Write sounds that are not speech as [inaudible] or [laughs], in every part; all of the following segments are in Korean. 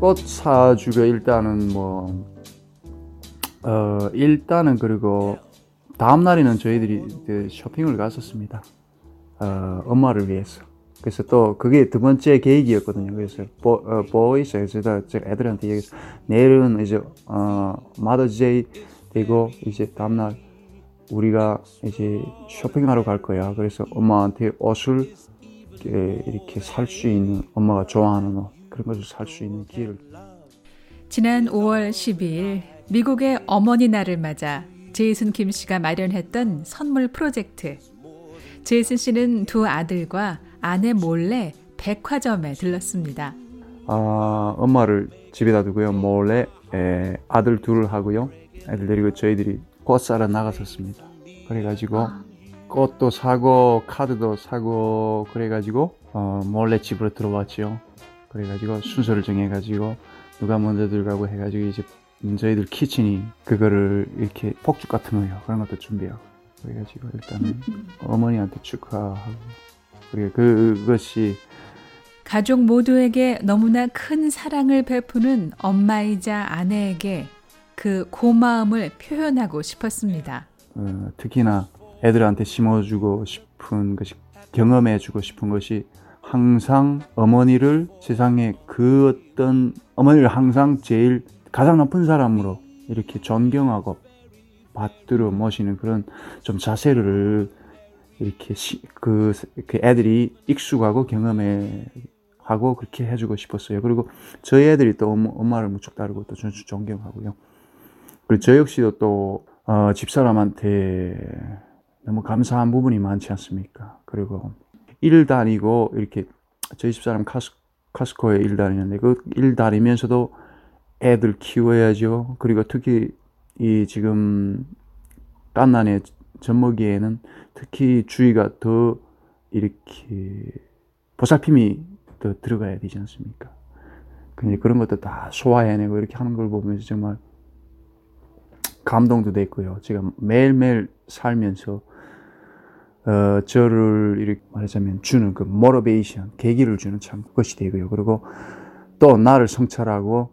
꽃 사주고 일단은 뭐 어, 일단은 그리고 다음 날에는 저희들이 그 쇼핑을 갔었습니다. 어, 엄마를 위해서. 그래서 또 그게 두 번째 계획이었거든요. 그래서 보, 어, boys 제가, 제가 애들한테 얘기해서 내일은 이제 어, Mother's Day 되고 이제 다음 날 우리가 이제 쇼핑하러 갈 거야. 그래서 엄마한테 옷을 이렇게 살수 있는 엄마가 좋아하는 옷 그런 것을 살 수 있는 기회를. 지난 5월 12일 미국의 어머니 날을 맞아 제이슨 김 씨가 마련했던 선물 프로젝트. 제이슨 씨는 두 아들과 아내 몰래 백화점에 들렀습니다. 아, 엄마를 집에다 두고요. 몰래 에, 아들 둘을 하고요. 애들 데리고 저희들이 꽃 사러 나갔었습니다. 그래가지고 꽃도 사고 카드도 사고 그래가지고 어, 몰래 집으로 들어왔죠. 그래가지고 순서를 정해가지고 누가 먼저 들어가고 해가지고 이제 저희들 키친이 그거를 이렇게 폭죽 같은 거요. 그런 것도 준비하고. 그래가지고 일단은 [laughs] 어머니한테 축하하고. 그리고 그것이 가족 모두에게 너무나 큰 사랑을 베푸는 엄마이자 아내에게 그 고마움을 표현하고 싶었습니다. 어, 특히나 애들한테 심어주고 싶은 것이 경험해주고 싶은 것이 항상 어머니를 세상에 그 어떤 어머니를 항상 제일 가장 높은 사람으로 이렇게 존경하고 받들어 모시는 그런 좀 자세를 이렇게 시, 그, 그 애들이 익숙하고 경험해 하고 그렇게 해주고 싶었어요. 그리고 저희 애들이 또 엄마, 를 무척 따르고 또 존경하고요. 그리고 저 역시도 또 어, 집사람한테 너무 감사한 부분이 많지 않습니까? 그리고 일 다니고 이렇게 저희 집사람 카스, 카스코에 일 다니는데 그 일 다니면서도 애들 키워야죠. 그리고 특히 이 지금 깐난의 젖먹이에는 특히 주의가 더 이렇게 보살핌이 더 들어가야 되지 않습니까? 근데 그런 것도 다 소화해내고 이렇게 하는 걸 보면서 정말 감동도 됐고요. 제가 매일매일 살면서 어, 저를 이렇게 말하자면 주는 그 모티베이션, 계기를 주는 참 그것이 되고요. 그리고 또 나를 성찰하고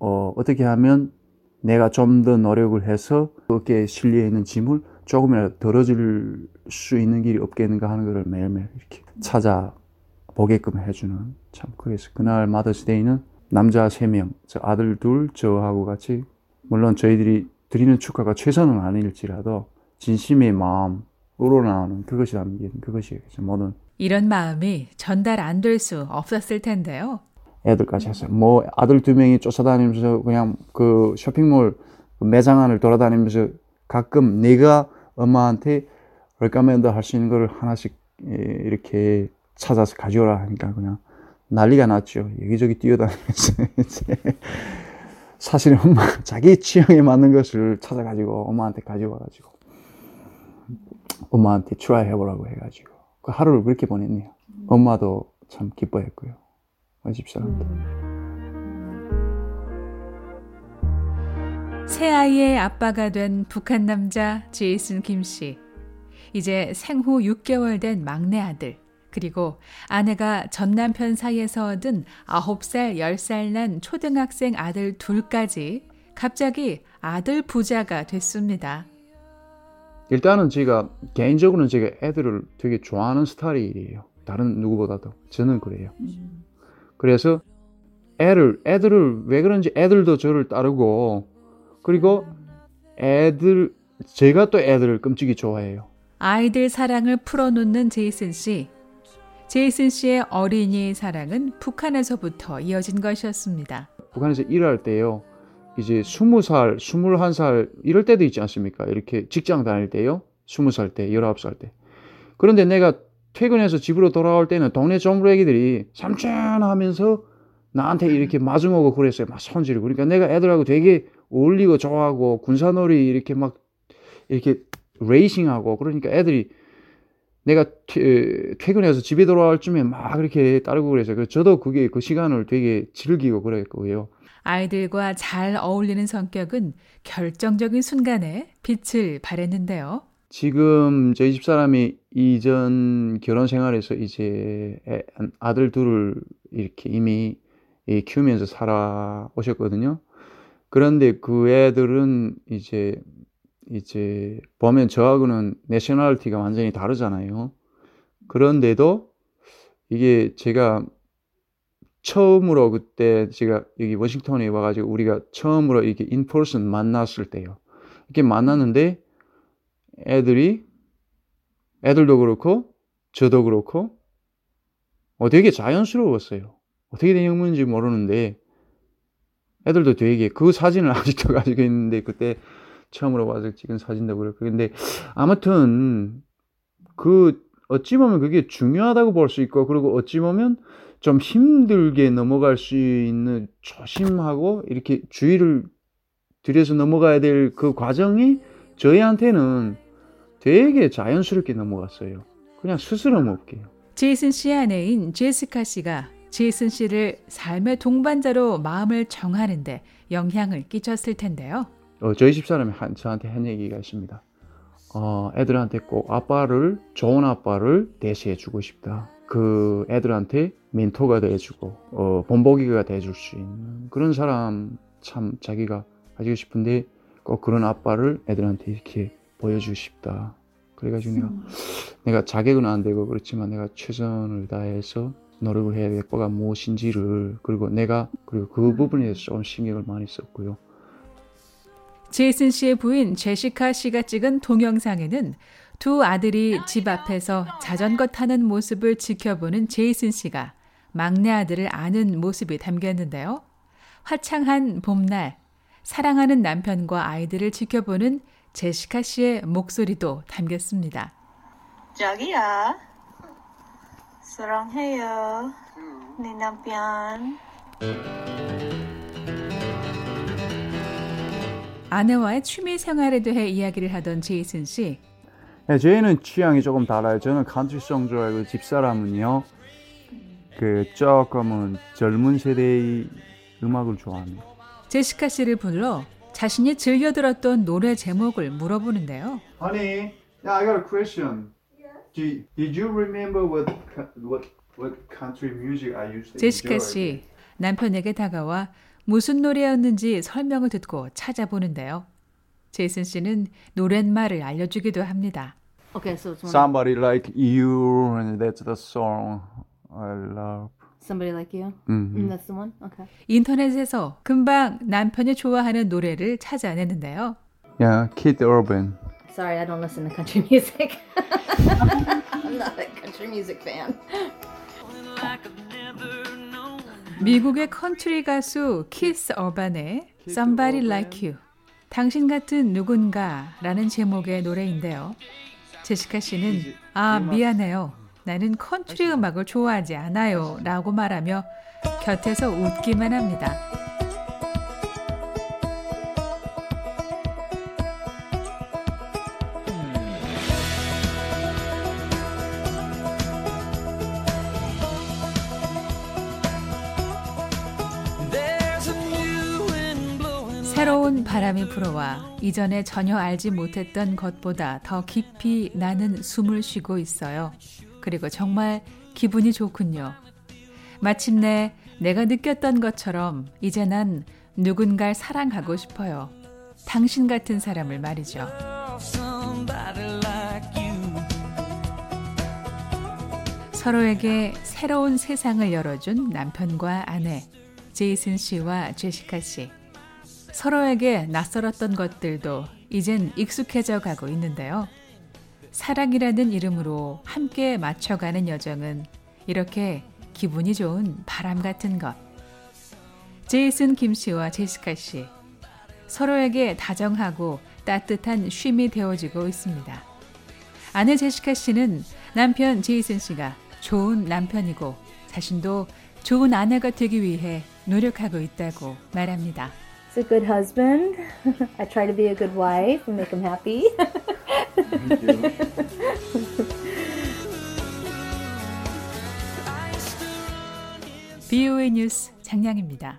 어, 어떻게 하면 내가 좀 더 노력을 해서 어깨에 실려 있는 짐을 조금이라도 덜어질 수 있는 길이 없겠는가 하는 것을 매일매일 이렇게 찾아보게끔 해주는 참 그래서 그날 마더스데이는 남자 세명저 아들 둘, 저하고 같이 물론 저희들이 드리는 축하가 최선은 아닐지라도 진심의 마음 우러나오는 그것이 담긴 그것이겠죠. 모든 이런 마음이 전달 안 될 수 없었을 텐데요. 애들까지 했어요. 뭐 아들 두 명이 쫓아다니면서 그냥 그 쇼핑몰 그 매장 안을 돌아다니면서 가끔 내가 엄마한테 레카멘드 할 수 있는 걸 하나씩 이렇게 찾아서 가져오라 하니까 그냥 난리가 났죠. 여기저기 뛰어다니면서 이제 사실은 엄마 자기 취향에 맞는 것을 찾아가지고 엄마한테 가져와가지고 엄마한테 try 해보라고 해가지고 그 하루를 그렇게 보냈네요. 엄마도 참 기뻐했고요. 집사람도. 세 아이의 아빠가 된 북한 남자 제이슨 김 씨. 이제 생후 6개월 된 막내 아들. 그리고 아내가 전 남편 사이에서 얻은 9살, 10살 난 초등학생 아들 둘까지 갑자기 아들 부자가 됐습니다. 일단은 제가 개인적으로는 제가 애들을 되게 좋아하는 스타일이에요. 다른 누구보다도 저는 그래요. 그래서 애를 애들을 왜 그런지 애들도 저를 따르고 그리고 애들 제가 또 애들을 끔찍이 좋아해요. 아이들 사랑을 풀어놓는 제이슨 씨. 제이슨 씨의 어린이의 사랑은 북한에서부터 이어진 것이었습니다. 북한에서 일할 때요. 이제 스무 살, 스물한 살 이럴 때도 있지 않습니까? 이렇게 직장 다닐 때요. 스무 살 때, 열아홉 살 때. 그런데 내가 퇴근해서 집으로 돌아올 때는 동네 정부 애기들이 삼촌 하면서 나한테 이렇게 마주오고 그랬어요. 막 손질고. 그러니까 내가 애들하고 되게 어울리고 좋아하고 군사놀이 이렇게 막 이렇게 레이싱하고 그러니까 애들이 내가 퇴근해서 집에 돌아올 쯤에 막 그렇게 따르고 그래서 그 저도 그게 그 시간을 되게 즐기고 그랬고요. 아이들과 잘 어울리는 성격은 결정적인 순간에 빛을 발했는데요. 지금 저희 집사람이 이전 결혼 생활에서 이제 아들 둘을 이렇게 이미 이 키우면서 살아오셨거든요. 그런데 그 애들은 이제 이제 보면 저하고는 내셔널티가 완전히 다르잖아요. 그런데도 이게 제가 처음으로 그때 제가 여기 워싱턴에 와가지고 우리가 처음으로 이렇게 인포슨 만났을 때요. 이렇게 만났는데 애들이 애들도 그렇고 저도 그렇고 어 되게 자연스러웠어요. 어떻게 된 영문인지 모르는데 애들도 되게 그 사진을 아직도 가지고 있는데 그때 처음으로 와서 찍은 사진도 그렇고 근데 아무튼 그 어찌 보면 그게 중요하다고 볼 수 있고 그리고 어찌 보면 좀 힘들게 넘어갈 수 있는 조심하고 이렇게 주의를 들여서 넘어가야 될 그 과정이 저희한테는 되게 자연스럽게 넘어갔어요. 그냥 스스럼 없게. 제이슨 씨의 아내인 제시카 씨가 제이슨 씨를 삶의 동반자로 마음을 정하는데 영향을 끼쳤을 텐데요. 어, 저희 집사람이 한, 저한테 한 얘기가 있습니다. 어, 애들한테 꼭 아빠를, 좋은 아빠를 대시해 주고 싶다. 그 애들한테 멘토가 돼주고, 어, 본보기가 돼줄 수 있는 그런 사람 참 자기가 가지고 싶은데 꼭 그런 아빠를 애들한테 이렇게 보여주고 싶다. 그래가지고 내가, 내가 자격은 안 되고 그렇지만 내가 최선을 다해서 노력을 해야 될 거가 무엇인지를 그리고 내가 그리고 그 부분에 대해서 조금 신경을 많이 썼고요. 제이슨 씨의 부인 제시카 씨가 찍은 동영상에는 두 아들이 집 앞에서 자전거 타는 모습을 지켜보는 제이슨 씨가 막내 아들을 아는 모습이 담겼는데요. 화창한 봄날, 사랑하는 남편과 아이들을 지켜보는 제시카 씨의 목소리도 담겼습니다. 자기야, 사랑해요. 네 남편. 아내와의 취미 생활에 대해 이야기를 하던 제이슨 씨. 네, 저희는 취향이 조금 달라요. 저는 칸트리송 좋아하고 집사람은요. 그 조금은 젊은 세대의 음악을 좋아합니다. 제시카 씨를 불러 자신이 즐겨 들었던 노래 제목을 물어보는데요. Honey, yeah, I got a question. Do, did you remember what what what country music I used to 제시카 enjoy? 씨 남편에게 다가와 무슨 노래였는지 설명을 듣고 찾아보는데요. 제이슨 씨는 노랫말을 알려주기도 합니다. Okay, so Somebody like you, and that's the song I love. somebody like you. 음. Mm, that's the one. Okay. 인터넷에서 금방 남편이 좋아하는 노래를 찾아내는데요. Yeah, Kid Urban. Sorry, I don't listen to country music. I'm not a country music fan. 미국의 컨트리 가수 키스 어반의 Somebody Like You 당신 같은 누군가라는 제목의 노래인데요. 제시카 씨는 아 미안해요. 나는 컨트리 음악을 좋아하지 않아요. 라고 말하며 곁에서 웃기만 합니다. 새로운 바람이 불어와 이전에 전혀 알지 못했던 것보다 더 깊이 나는 숨을 쉬고 있어요. 그리고 정말 기분이 좋군요. 마침내 내가 느꼈던 것처럼 이제 난 누군가를 사랑하고 싶어요. 당신 같은 사람을 말이죠. 서로에게 새로운 세상을 열어준 남편과 아내, 제이슨 씨와 제시카 씨. 서로에게 낯설었던 것들도 이젠 익숙해져 가고 있는데요. 사랑이라는 이름으로 함께 맞춰가는 여정은 이렇게 기분이 좋은 바람 같은 것. 제이슨 김 씨와 제시카 씨. 서로에게 다정하고 따뜻한 쉼이 되어지고 있습니다. 아내 제시카 씨는 남편 제이슨 씨가 좋은 남편이고 자신도 좋은 아내가 되기 위해 노력하고 있다고 말합니다. He's a good husband. [laughs] I try to be a good wife and make him happy. [laughs] [laughs] BOA 뉴스 장량입니다.